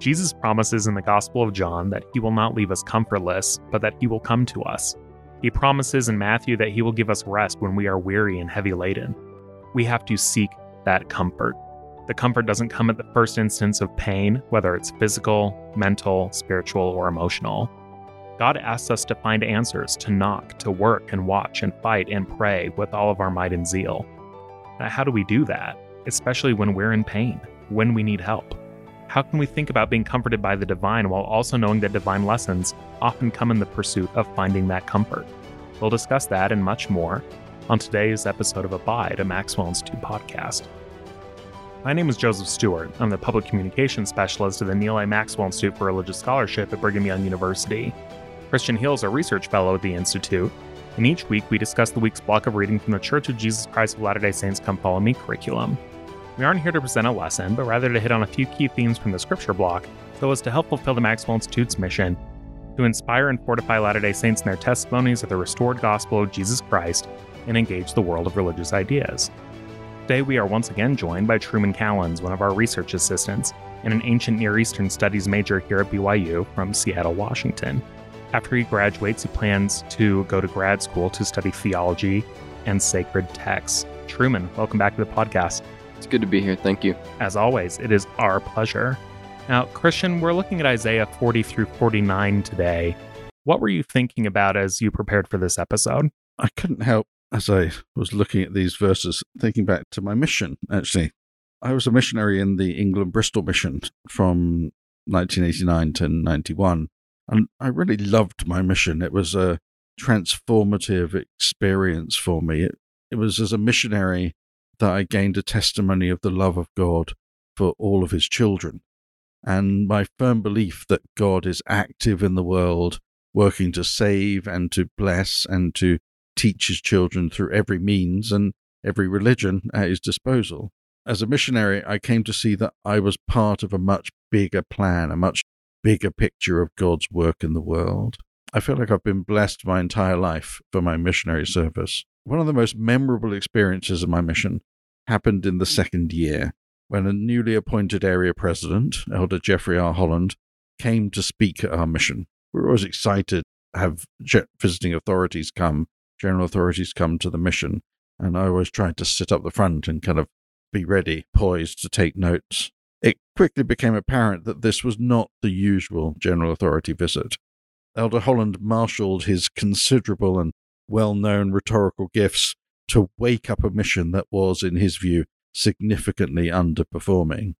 Jesus promises in the Gospel of John that he will not leave us comfortless, but that he will come to us. He promises in Matthew that he will give us rest when we are weary and heavy laden. We have to seek that comfort. The comfort doesn't come at the first instance of pain, whether it's physical, mental, spiritual, or emotional. God asks us to find answers, to knock, to work and watch and fight and pray with all of our might and zeal. Now, how do we do that, especially when we're in pain, when we need help? How can we think about being comforted by the divine while also knowing that divine lessons often come in the pursuit of finding that comfort? We'll discuss that and much more on today's episode of Abide, a Maxwell Institute podcast. My name is Joseph Stewart. I'm the public communications specialist at the Neil A. Maxwell Institute for Religious Scholarship at Brigham Young University. Kristian Heal is a research fellow at the Institute, and each week we discuss the week's block of reading from the Church of Jesus Christ of Latter day Saints Come Follow Me curriculum. We aren't here to present a lesson, but rather to hit on a few key themes from the scripture block so as to help fulfill the Maxwell Institute's mission to inspire and fortify Latter day Saints in their testimonies of the restored gospel of Jesus Christ and engage the world of religious ideas. Today, we are once again joined by Truman Callens, one of our research assistants and an ancient Near Eastern Studies major here at BYU from Seattle, Washington. After he graduates, he plans to go to grad school to study theology and sacred texts. Truman, welcome back to the podcast. It's good to be here. Thank you. As always, it is our pleasure. Now, Kristian, we're looking at Isaiah 40 through 49 today. What were you thinking about as you prepared for this episode? I couldn't help, as I was looking at these verses, thinking back to my mission, actually. I was a missionary in the England Bristol mission from 1989 to 91. And I really loved my mission. It was a transformative experience for me. It, it was as a missionary that I gained a testimony of the love of God for all of his children. And my firm belief that God is active in the world, working to save and to bless and to teach his children through every means and every religion at his disposal. As a missionary, I came to see that I was part of a much bigger plan, a much bigger picture of God's work in the world. I feel like I've been blessed my entire life for my missionary service. One of the most memorable experiences of my mission happened in the second year when a newly appointed area president, Elder Jeffrey R. Holland, came to speak at our mission. We were always excited to have visiting authorities come, general authorities come to the mission, and I always tried to sit up the front and kind of be ready, poised to take notes. It quickly became apparent that this was not the usual general authority visit. Elder Holland marshaled his considerable and well known rhetorical gifts to wake up a mission that was, in his view, significantly underperforming.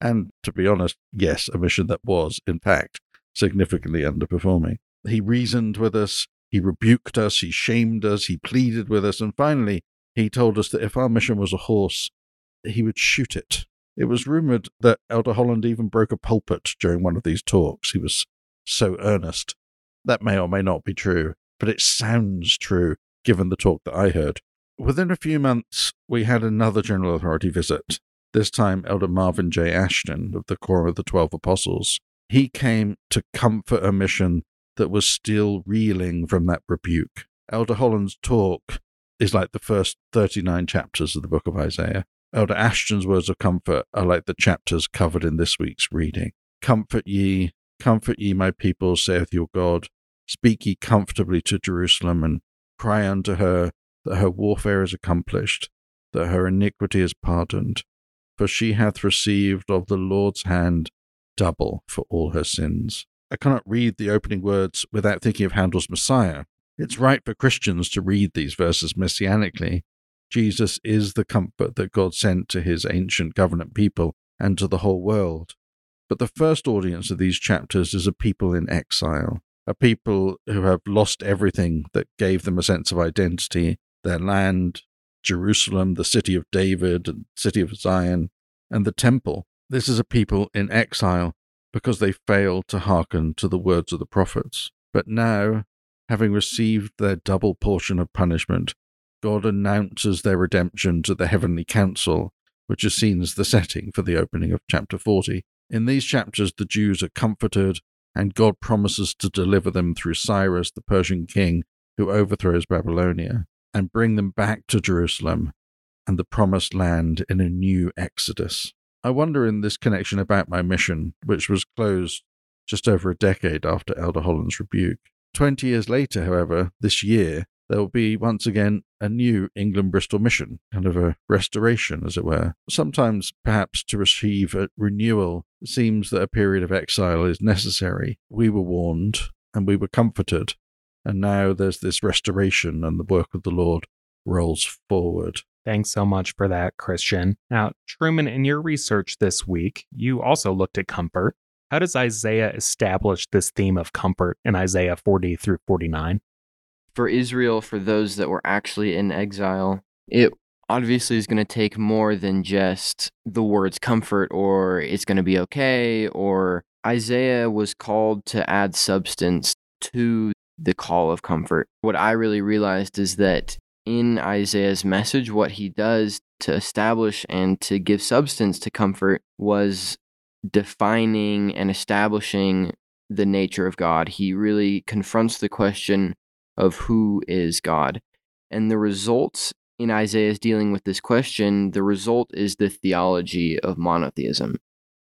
And to be honest, yes, a mission that was, in fact, significantly underperforming. He reasoned with us, he rebuked us, he shamed us, he pleaded with us, and finally, he told us that if our mission was a horse, he would shoot it. It was rumored that Elder Holland even broke a pulpit during one of these talks. He was so earnest. That may or may not be true, but it sounds true given the talk that I heard. Within a few months, we had another General Authority visit, this time Elder Marvin J. Ashton of the Quorum of the Twelve Apostles. He came to comfort a mission that was still reeling from that rebuke. Elder Holland's talk is like the first 39 chapters of the book of Isaiah. Elder Ashton's words of comfort are like the chapters covered in this week's reading. Comfort ye, comfort ye, my people, saith your God. Speak ye comfortably to Jerusalem, and cry unto her that her warfare is accomplished, that her iniquity is pardoned. For she hath received of the Lord's hand double for all her sins. I cannot read the opening words without thinking of Handel's Messiah. It's right for Christians to read these verses messianically. Jesus is the comfort that God sent to his ancient covenant people and to the whole world. But the first audience of these chapters is a people in exile, a people who have lost everything that gave them a sense of identity their land, Jerusalem, the city of David, and city of Zion, and the temple. This is a people in exile because they failed to hearken to the words of the prophets. But now, having received their double portion of punishment, God announces their redemption to the heavenly council, which is seen as the setting for the opening of chapter 40. In these chapters, the Jews are comforted, and God promises to deliver them through Cyrus, the Persian king, who overthrows Babylonia and bring them back to Jerusalem and the promised land in a new exodus. I wonder in this connection about my mission, which was closed just over a decade after Elder Holland's rebuke. Twenty years later, however, this year, there will be once again a new England Bristol mission, kind of a restoration, as it were. Sometimes, perhaps, to receive a renewal, it seems that a period of exile is necessary. We were warned and we were comforted, and now there's this restoration, and the work of the Lord rolls forward. Thanks so much for that, Kristian. Now, Truman, in your research this week, you also looked at comfort. How does Isaiah establish this theme of comfort in Isaiah 40 through 49? For Israel, for those that were actually in exile, it obviously is going to take more than just the words comfort or it's going to be okay or Isaiah was called to add substance to the call of comfort. What I really realized is that in Isaiah's message, what he does to establish and to give substance to comfort was defining and establishing the nature of God. He really confronts the question of who is God. And the results in Isaiah's dealing with this question, the result is the theology of monotheism.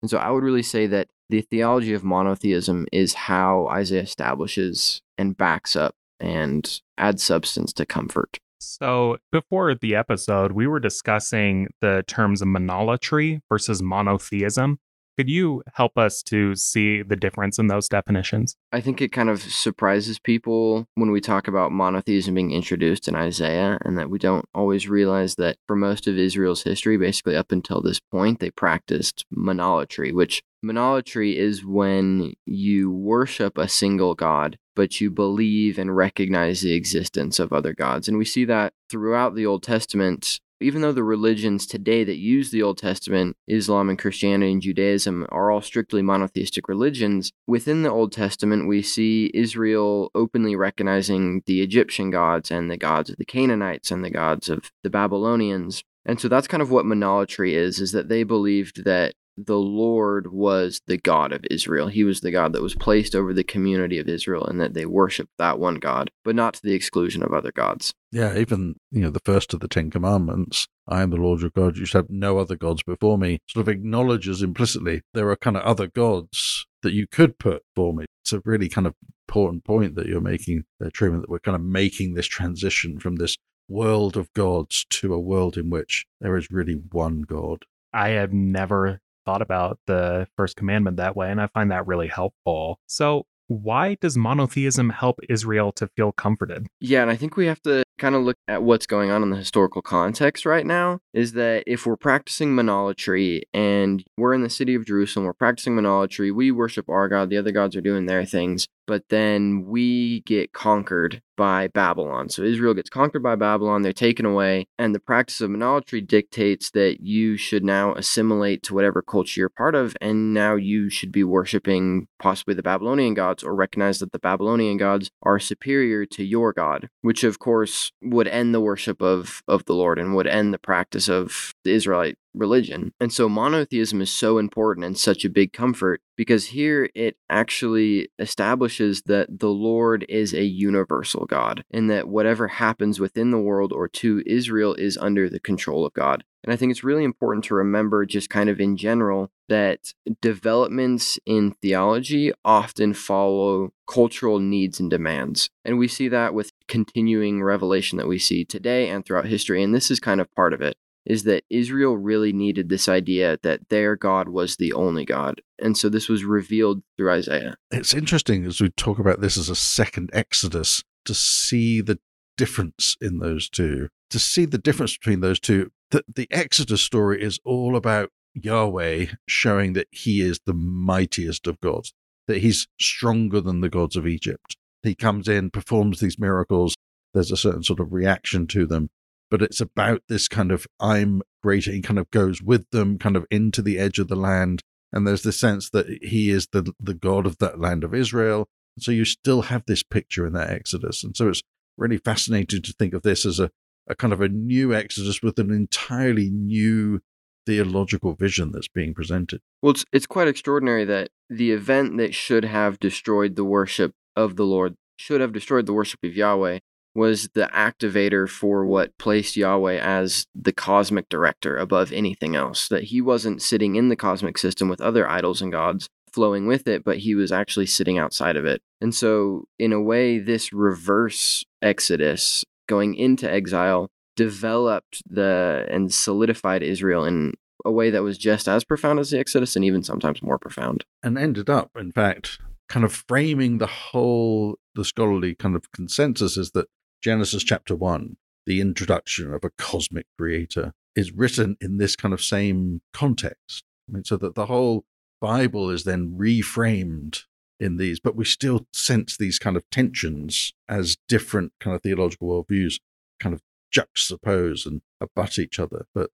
And so I would really say that the theology of monotheism is how Isaiah establishes and backs up and adds substance to comfort. So, before the episode, we were discussing the terms of monolatry versus monotheism. Could you help us to see the difference in those definitions? I think it kind of surprises people when we talk about monotheism being introduced in Isaiah, and that we don't always realize that for most of Israel's history, basically up until this point, they practiced monolatry, which monolatry is when you worship a single god but you believe and recognize the existence of other gods. And we see that throughout the Old Testament even though the religions today that use the Old Testament, Islam and Christianity and Judaism, are all strictly monotheistic religions, within the Old Testament we see Israel openly recognizing the Egyptian gods and the gods of the Canaanites and the gods of the Babylonians. And so that's kind of what monolatry is, is that they believed that the Lord was the God of Israel. He was the God that was placed over the community of Israel and that they worshiped that one God, but not to the exclusion of other gods. Yeah, even, you know, the first of the Ten Commandments, I am the Lord your God, you shall have no other gods before me, sort of acknowledges implicitly there are kind of other gods that you could put for me. It's a really kind of important point that you're making there, Truman, that we're kind of making this transition from this world of gods to a world in which there is really one God. I have never thought about the first commandment that way, and I find that really helpful. So, why does monotheism help Israel to feel comforted? Yeah, and I think we have to kind of look at what's going on in the historical context right now is that if we're practicing monolatry and we're in the city of Jerusalem, we're practicing monolatry, we worship our God, the other gods are doing their things, but then we get conquered by Babylon. So Israel gets conquered by Babylon, they're taken away, and the practice of monolatry dictates that you should now assimilate to whatever culture you're part of, and now you should be worshiping possibly the Babylonian gods or recognize that the Babylonian gods are superior to your God, which of course would end the worship of, of the Lord and would end the practice of the Israelite religion. And so monotheism is so important and such a big comfort because here it actually establishes that the Lord is a universal God and that whatever happens within the world or to Israel is under the control of God. And I think it's really important to remember, just kind of in general, that developments in theology often follow cultural needs and demands. And we see that with continuing revelation that we see today and throughout history. And this is kind of part of it is that Israel really needed this idea that their God was the only God. And so this was revealed through Isaiah. It's interesting as we talk about this as a second Exodus to see the difference in those two, to see the difference between those two. That the Exodus story is all about Yahweh showing that he is the mightiest of gods, that he's stronger than the gods of Egypt. He comes in, performs these miracles. There's a certain sort of reaction to them but it's about this kind of I'm greater. He kind of goes with them, kind of into the edge of the land, and there's the sense that he is the the God of that land of Israel. So you still have this picture in that Exodus, and so it's really fascinating to think of this as a, a kind of a new Exodus with an entirely new theological vision that's being presented. Well, it's, it's quite extraordinary that the event that should have destroyed the worship of the Lord, should have destroyed the worship of Yahweh, was the activator for what placed Yahweh as the cosmic director above anything else. That he wasn't sitting in the cosmic system with other idols and gods flowing with it, but he was actually sitting outside of it. And so, in a way, this reverse exodus going into exile developed the and solidified Israel in a way that was just as profound as the Exodus and even sometimes more profound. And ended up, in fact, kind of framing the whole the scholarly kind of consensus is that Genesis chapter one, the introduction of a cosmic creator, is written in this kind of same context. I mean, so that the whole Bible is then reframed in these, but we still sense these kind of tensions as different kind of theological worldviews kind of juxtapose and abut each other. But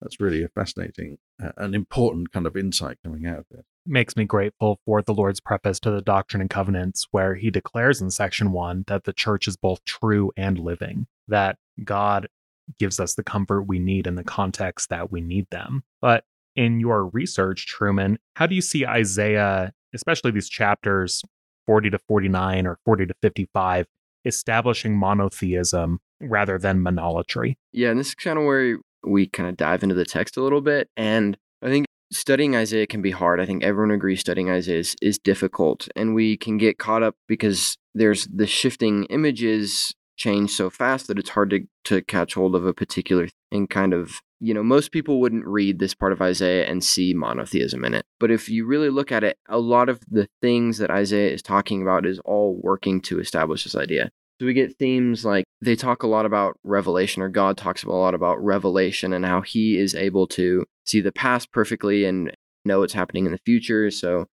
that's really a fascinating, uh, an important kind of insight coming out of it. Makes me grateful for the Lord's preface to the Doctrine and Covenants, where he declares in section one that the church is both true and living, that God gives us the comfort we need in the context that we need them. But in your research, Truman, how do you see Isaiah, especially these chapters 40 to 49 or 40 to 55, establishing monotheism rather than monolatry? Yeah, and this is kind of where we kind of dive into the text a little bit. And I think studying Isaiah can be hard. I think everyone agrees studying Isaiah is, is difficult. And we can get caught up because there's the shifting images change so fast that it's hard to, to catch hold of a particular and kind of you know most people wouldn't read this part of isaiah and see monotheism in it but if you really look at it a lot of the things that isaiah is talking about is all working to establish this idea so we get themes like they talk a lot about revelation, or God talks a lot about revelation and how he is able to see the past perfectly and know what's happening in the future. So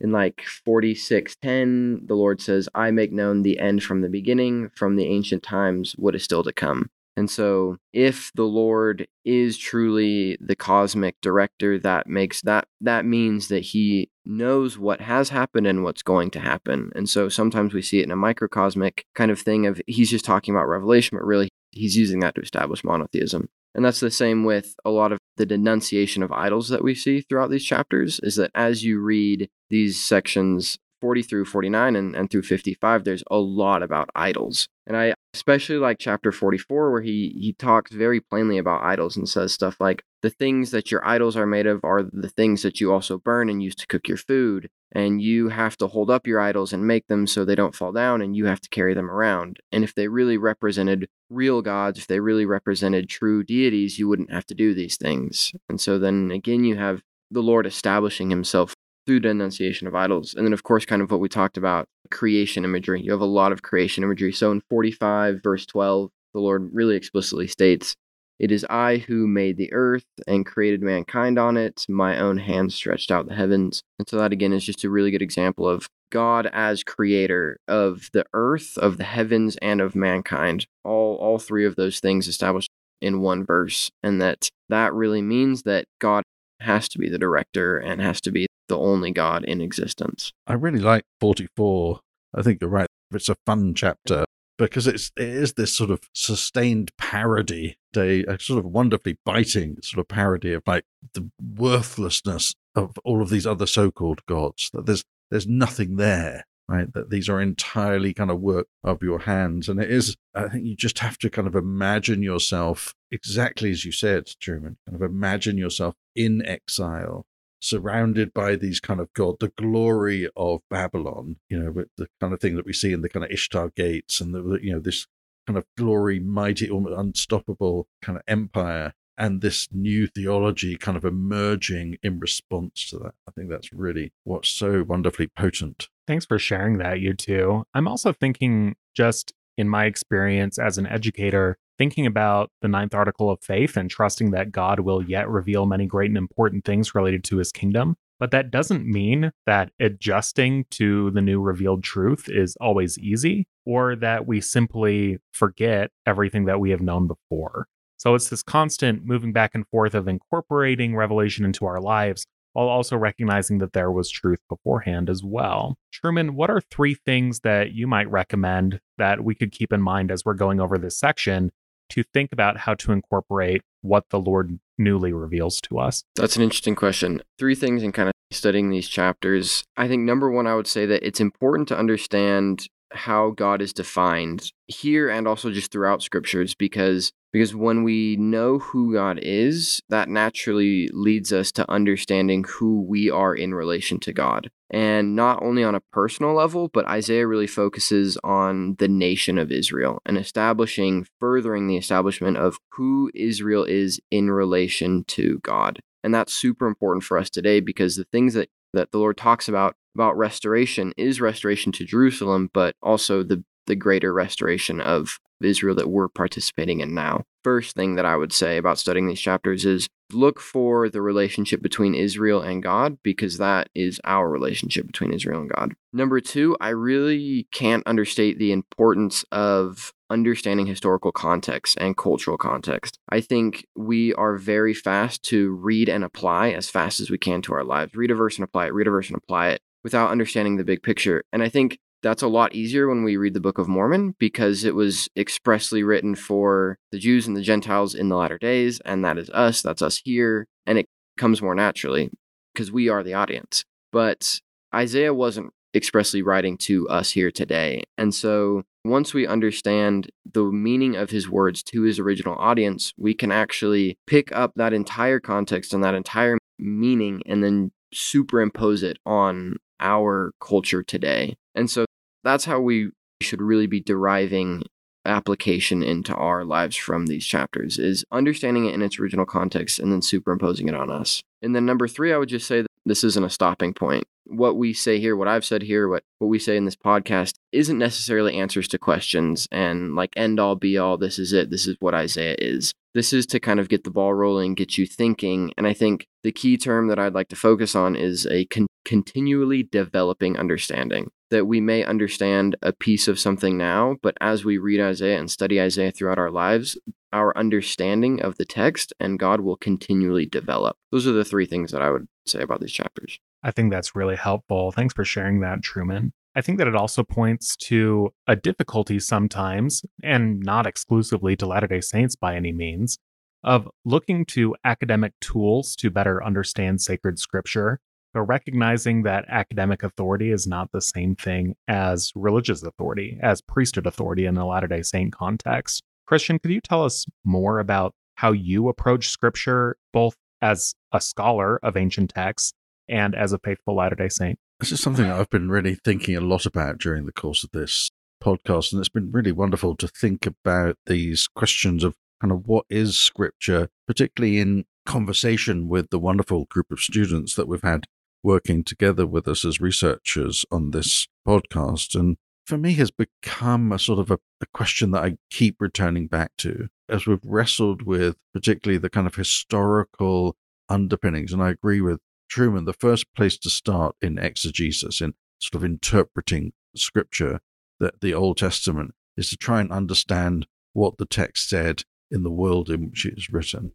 in like 46:10, the Lord says, "I make known the end from the beginning, from the ancient times what is still to come." And so, if the Lord is truly the cosmic director, that makes that that means that He knows what has happened and what's going to happen. And so, sometimes we see it in a microcosmic kind of thing of He's just talking about revelation, but really He's using that to establish monotheism. And that's the same with a lot of the denunciation of idols that we see throughout these chapters. Is that as you read these sections 40 through 49 and, and through 55, there's a lot about idols. And I especially like chapter 44, where he, he talks very plainly about idols and says stuff like, the things that your idols are made of are the things that you also burn and use to cook your food. And you have to hold up your idols and make them so they don't fall down, and you have to carry them around. And if they really represented real gods, if they really represented true deities, you wouldn't have to do these things. And so then again, you have the Lord establishing himself through denunciation of idols. And then, of course, kind of what we talked about creation imagery. You have a lot of creation imagery. So in 45, verse 12, the Lord really explicitly states, It is I who made the earth and created mankind on it. My own hand stretched out the heavens. And so that, again, is just a really good example of God as creator of the earth, of the heavens, and of mankind. All, all three of those things established in one verse. And that that really means that God has to be the director and has to be the only God in existence. I really like 44. I think you're right. It's a fun chapter because it's it is this sort of sustained parody, a, a sort of wonderfully biting sort of parody of like the worthlessness of all of these other so-called gods. That there's there's nothing there right? That these are entirely kind of work of your hands. And it is, I think you just have to kind of imagine yourself exactly as you said, Truman, kind of imagine yourself in exile, surrounded by these kind of God, the glory of Babylon, you know, the kind of thing that we see in the kind of Ishtar gates and the, you know, this kind of glory, mighty, almost unstoppable kind of empire and this new theology kind of emerging in response to that. I think that's really what's so wonderfully potent. Thanks for sharing that, you two. I'm also thinking, just in my experience as an educator, thinking about the ninth article of faith and trusting that God will yet reveal many great and important things related to his kingdom. But that doesn't mean that adjusting to the new revealed truth is always easy or that we simply forget everything that we have known before. So it's this constant moving back and forth of incorporating revelation into our lives while also recognizing that there was truth beforehand as well. Truman, what are three things that you might recommend that we could keep in mind as we're going over this section to think about how to incorporate what the Lord newly reveals to us? That's an interesting question. Three things in kind of studying these chapters. I think number one, I would say that it's important to understand how God is defined here and also just throughout scriptures because because when we know who God is, that naturally leads us to understanding who we are in relation to God. And not only on a personal level, but Isaiah really focuses on the nation of Israel and establishing, furthering the establishment of who Israel is in relation to God. And that's super important for us today because the things that, that the Lord talks about about restoration is restoration to Jerusalem, but also the the greater restoration of Israel that we're participating in now. First thing that I would say about studying these chapters is look for the relationship between Israel and God because that is our relationship between Israel and God. Number two, I really can't understate the importance of understanding historical context and cultural context. I think we are very fast to read and apply as fast as we can to our lives. Read a verse and apply it, read a verse and apply it without understanding the big picture. And I think that's a lot easier when we read the Book of Mormon because it was expressly written for the Jews and the Gentiles in the latter days, and that is us, that's us here, and it comes more naturally because we are the audience. But Isaiah wasn't expressly writing to us here today. And so once we understand the meaning of his words to his original audience, we can actually pick up that entire context and that entire meaning and then superimpose it on our culture today. And so that's how we should really be deriving application into our lives from these chapters is understanding it in its original context and then superimposing it on us. And then number 3 I would just say that this isn't a stopping point. What we say here, what I've said here, what what we say in this podcast isn't necessarily answers to questions and like end all be all this is it. This is what Isaiah is. This is to kind of get the ball rolling, get you thinking, and I think the key term that I'd like to focus on is a con- continually developing understanding that we may understand a piece of something now, but as we read Isaiah and study Isaiah throughout our lives, our understanding of the text and God will continually develop. Those are the three things that I would say about these chapters. I think that's really helpful. Thanks for sharing that, Truman. I think that it also points to a difficulty sometimes, and not exclusively to Latter day Saints by any means, of looking to academic tools to better understand sacred scripture but recognizing that academic authority is not the same thing as religious authority, as priesthood authority in the Latter day Saint context. Kristian, could you tell us more about how you approach scripture, both as a scholar of ancient texts and as a faithful Latter day Saint? This is something I've been really thinking a lot about during the course of this podcast, and it's been really wonderful to think about these questions of kind of what is scripture, particularly in conversation with the wonderful group of students that we've had working together with us as researchers on this podcast. And for me, has become a sort of a, a, question that I keep returning back to as we've wrestled with particularly the kind of historical underpinnings. And I agree with Truman, the first place to start in exegesis, in sort of interpreting scripture, that the Old Testament, is to try and understand what the text said in the world in which it is written.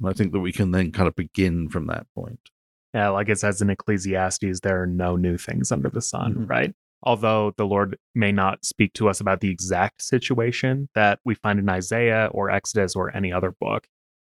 And I think that we can then kind of begin from that point. Yeah, like it says in Ecclesiastes, there are no new things under the sun, Mhm. right? Although the Lord may not speak to us about the exact situation that we find in Isaiah or Exodus or any other book,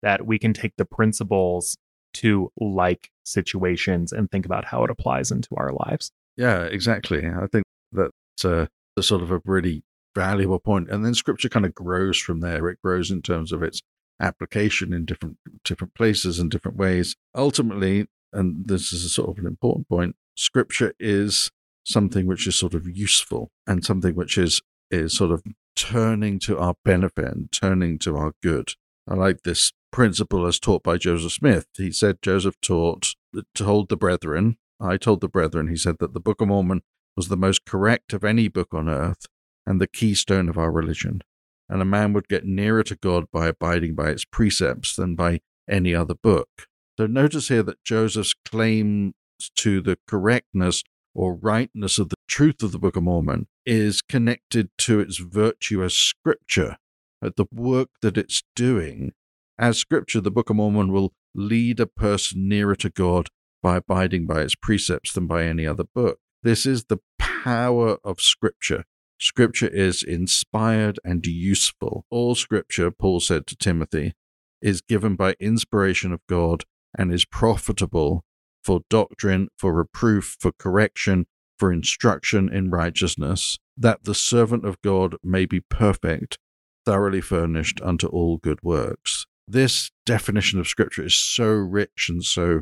that we can take the principles to like situations and think about how it applies into our lives. Yeah, exactly. I think that's uh, a sort of a really valuable point. And then scripture kind of grows from there. It grows in terms of its application in different different places and different ways. Ultimately, and this is a sort of an important point, scripture is something which is sort of useful and something which is is sort of turning to our benefit and turning to our good. I like this principle as taught by Joseph Smith. He said Joseph taught told the brethren, I told the brethren, he said that the Book of Mormon was the most correct of any book on earth and the keystone of our religion. And a man would get nearer to God by abiding by its precepts than by any other book. So notice here that Joseph's claim to the correctness or rightness of the truth of the Book of Mormon is connected to its virtue as scripture, at the work that it's doing. As scripture, the Book of Mormon will lead a person nearer to God by abiding by its precepts than by any other book. This is the power of scripture. Scripture is inspired and useful. All scripture, Paul said to Timothy, is given by inspiration of God and is profitable for doctrine, for reproof, for correction, for instruction in righteousness, that the servant of God may be perfect, thoroughly furnished unto all good works. This definition of Scripture is so rich and so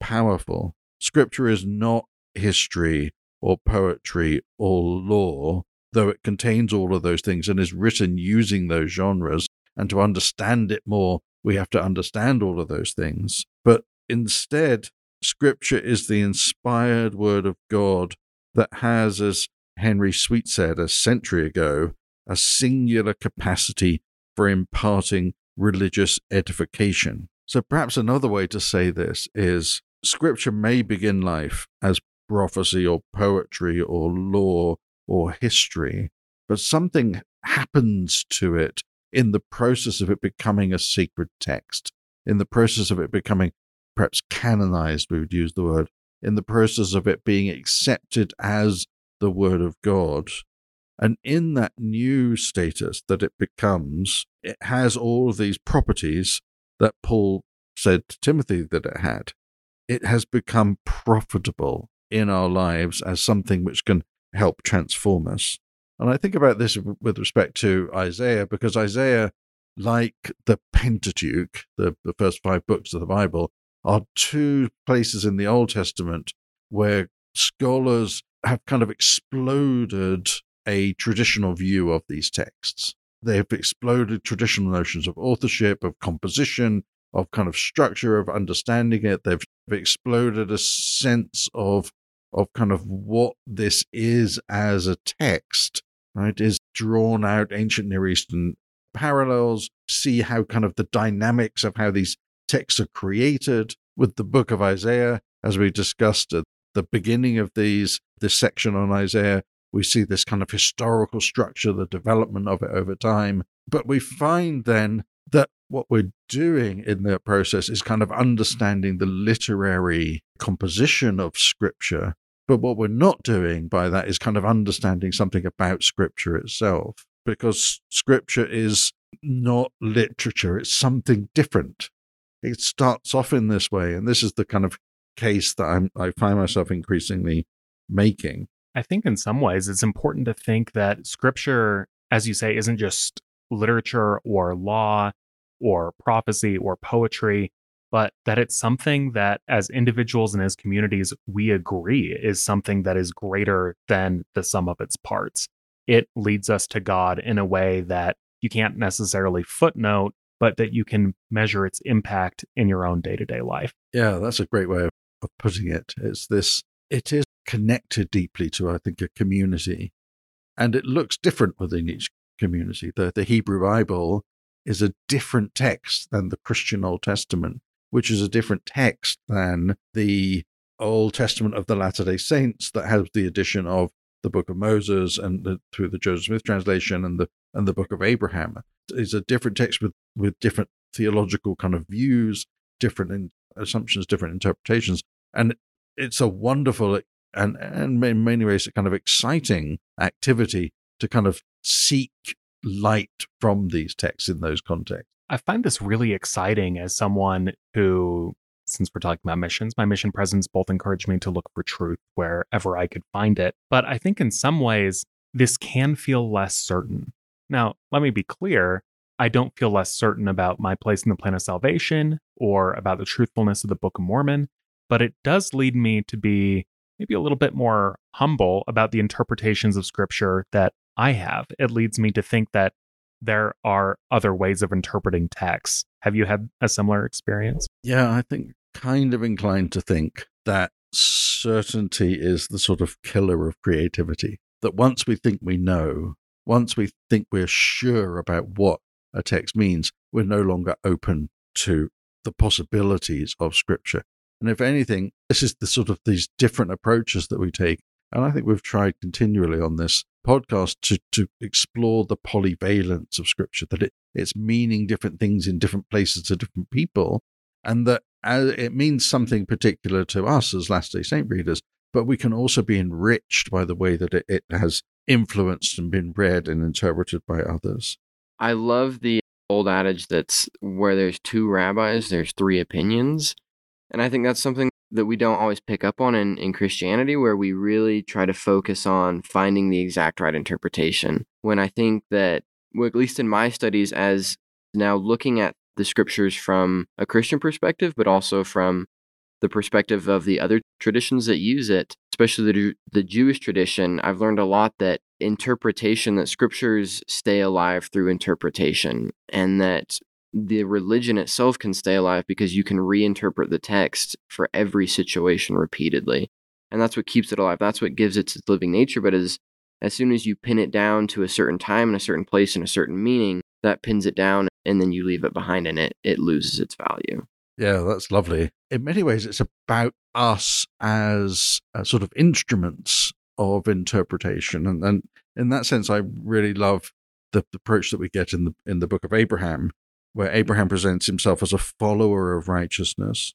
powerful. Scripture is not history or poetry or law, though it contains all of those things and is written using those genres. And to understand it more, we have to understand all of those things. But instead, Scripture is the inspired word of God that has, as Henry Sweet said a century ago, a singular capacity for imparting religious edification. So perhaps another way to say this is Scripture may begin life as prophecy or poetry or law or history, but something happens to it in the process of it becoming a sacred text, in the process of it becoming perhaps canonized, we would use the word, in the process of it being accepted as the Word of God. And in that new status that it becomes, it has all of these properties that Paul said to Timothy that it had. It has become profitable in our lives as something which can help transform us. And I think about this with respect to Isaiah, because Isaiah, like the Pentateuch, the, the first five books of the Bible, are two places in the Old Testament where scholars have kind of exploded a traditional view of these texts. They've exploded traditional notions of authorship, of composition, of kind of structure, of understanding it. They've exploded a sense of of kind of what this is as a text, right? Is drawn out ancient Near Eastern parallels, see how kind of the dynamics of how these texts are created with the book of Isaiah, as we discussed at the beginning of these this section on Isaiah. We see this kind of historical structure, the development of it over time. But we find then that what we're doing in the process is kind of understanding the literary composition of scripture. But what we're not doing by that is kind of understanding something about scripture itself, because scripture is not literature, it's something different. It starts off in this way, and this is the kind of case that I'm, I find myself increasingly making. I think in some ways it's important to think that scripture, as you say, isn't just literature or law or prophecy or poetry, but that it's something that as individuals and as communities, we agree is something that is greater than the sum of its parts. It leads us to God in a way that you can't necessarily footnote, but that you can measure its impact in your own day to day life. Yeah, that's a great way of, putting it. It's this, it is connected deeply to, I think, a community. And it looks different within each community. The, the Hebrew Bible is a different text than the Christian Old Testament, which is a different text than the Old Testament of the Latter day Saints that has the addition of the Book of Moses and the, through the Joseph Smith translation and the and the Book of Abraham. It's a different text with with different theological kind of views, different in, assumptions, different interpretations, and it's a wonderful and and in many ways a kind of exciting activity to kind of seek light from these texts in those contexts. I find this really exciting as someone who, since we're talking about missions, my mission presence both encouraged me to look for truth wherever I could find it. But I think in some ways, this can feel less certain. Now, let me be clear I don't feel less certain about my place in the plan of salvation or about the truthfulness of the Book of Mormon, but it does lead me to be maybe a little bit more humble about the interpretations of scripture that I have. It leads me to think that there are other ways of interpreting texts. Have you had a similar experience? Yeah, I think kind of inclined to think that certainty is the sort of killer of creativity. That once we think we know, once we think we're sure about what a text means, we're no longer open to the possibilities of scripture. And if anything, this is the sort of these different approaches that we take. And I think we've tried continually on this podcast to, to explore the polyvalence of scripture, that it, it's meaning different things in different places to different people, and that it means something particular to us as Last day Saint readers, but we can also be enriched by the way that it, it has influenced and been read and interpreted by others. I love the old adage that's where there's two rabbis, there's three opinions. And I think that's something that we don't always pick up on in, in Christianity, where we really try to focus on finding the exact right interpretation. When I think that, well, at least in my studies, as now looking at the scriptures from a Christian perspective, but also from the perspective of the other traditions that use it, especially the, the Jewish tradition, I've learned a lot that interpretation, that scriptures stay alive through interpretation, and that the religion itself can stay alive because you can reinterpret the text for every situation repeatedly. And that's what keeps it alive. That's what gives it its living nature. But as as soon as you pin it down to a certain time and a certain place and a certain meaning, that pins it down and then you leave it behind and it it loses its value. Yeah, that's lovely. In many ways, it's about us as uh, sort of instruments of interpretation, and, and in that sense, I really love the, the approach that we get in the in the book of Abraham, where Abraham presents himself as a follower of righteousness,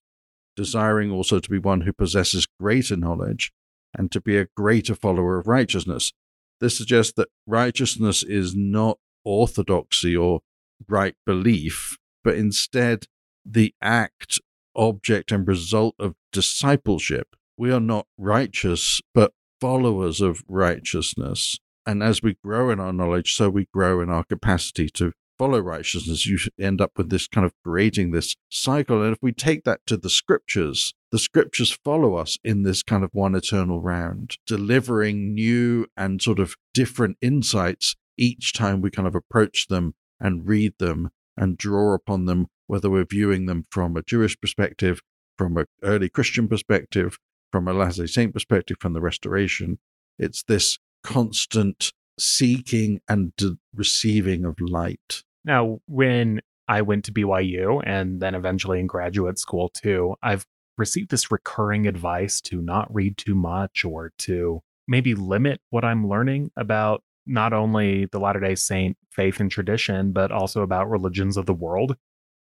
desiring also to be one who possesses greater knowledge and to be a greater follower of righteousness. This suggests that righteousness is not orthodoxy or right belief, but instead the act, object, and result of discipleship. We are not righteous, but followers of righteousness. And as we grow in our knowledge, so we grow in our capacity to follow righteousness. You end up with this kind of creating this cycle. And if we take that to the scriptures, the scriptures follow us in this kind of one eternal round, delivering new and sort of different insights each time we kind of approach them and read them and draw upon them, whether we're viewing them from a Jewish perspective, from an early Christian perspective, from a Latter Saint perspective, from the Restoration. It's this constant seeking and de- receiving of light. Now, when I went to BYU and then eventually in graduate school too, I've received this recurring advice to not read too much or to maybe limit what I'm learning about not only the Latter day Saint faith and tradition, but also about religions of the world.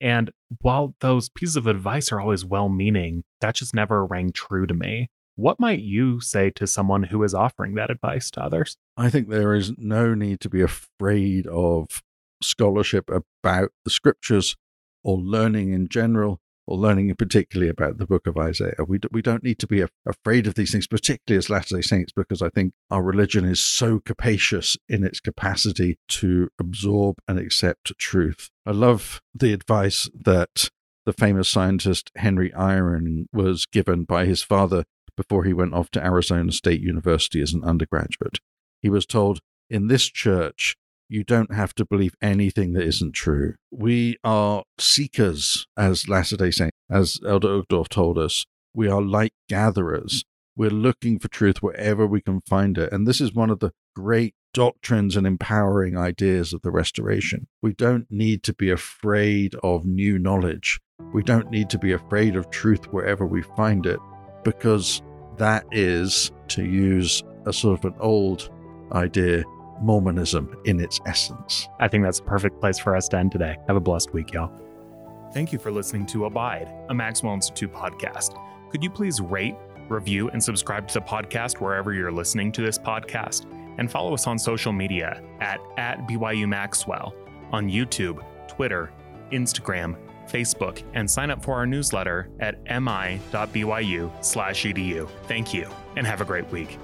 And while those pieces of advice are always well meaning, that just never rang true to me. What might you say to someone who is offering that advice to others? I think there is no need to be afraid of scholarship about the scriptures or learning in general or learning particularly about the book of Isaiah. We, we don't need to be afraid of these things, particularly as Latter day Saints, because I think our religion is so capacious in its capacity to absorb and accept truth. I love the advice that the famous scientist Henry Eyring was given by his father before he went off to Arizona State University as an undergraduate. He was told, In this church, you don't have to believe anything that isn't true. We are seekers, as Latter day as Elder Uchtdorf told us. We are light gatherers. We're looking for truth wherever we can find it. And this is one of the great doctrines and empowering ideas of the Restoration. We don't need to be afraid of new knowledge. We don't need to be afraid of truth wherever we find it, because that is, to use a sort of an old idea, Mormonism in its essence. I think that's a perfect place for us to end today. Have a blessed week, y'all. Thank you for listening to Abide, a Maxwell Institute podcast. Could you please rate, review, and subscribe to the podcast wherever you're listening to this podcast? And follow us on social media at, at BYU Maxwell on YouTube, Twitter, Instagram, Facebook, and sign up for our newsletter at mi.byu/edu. Thank you, and have a great week.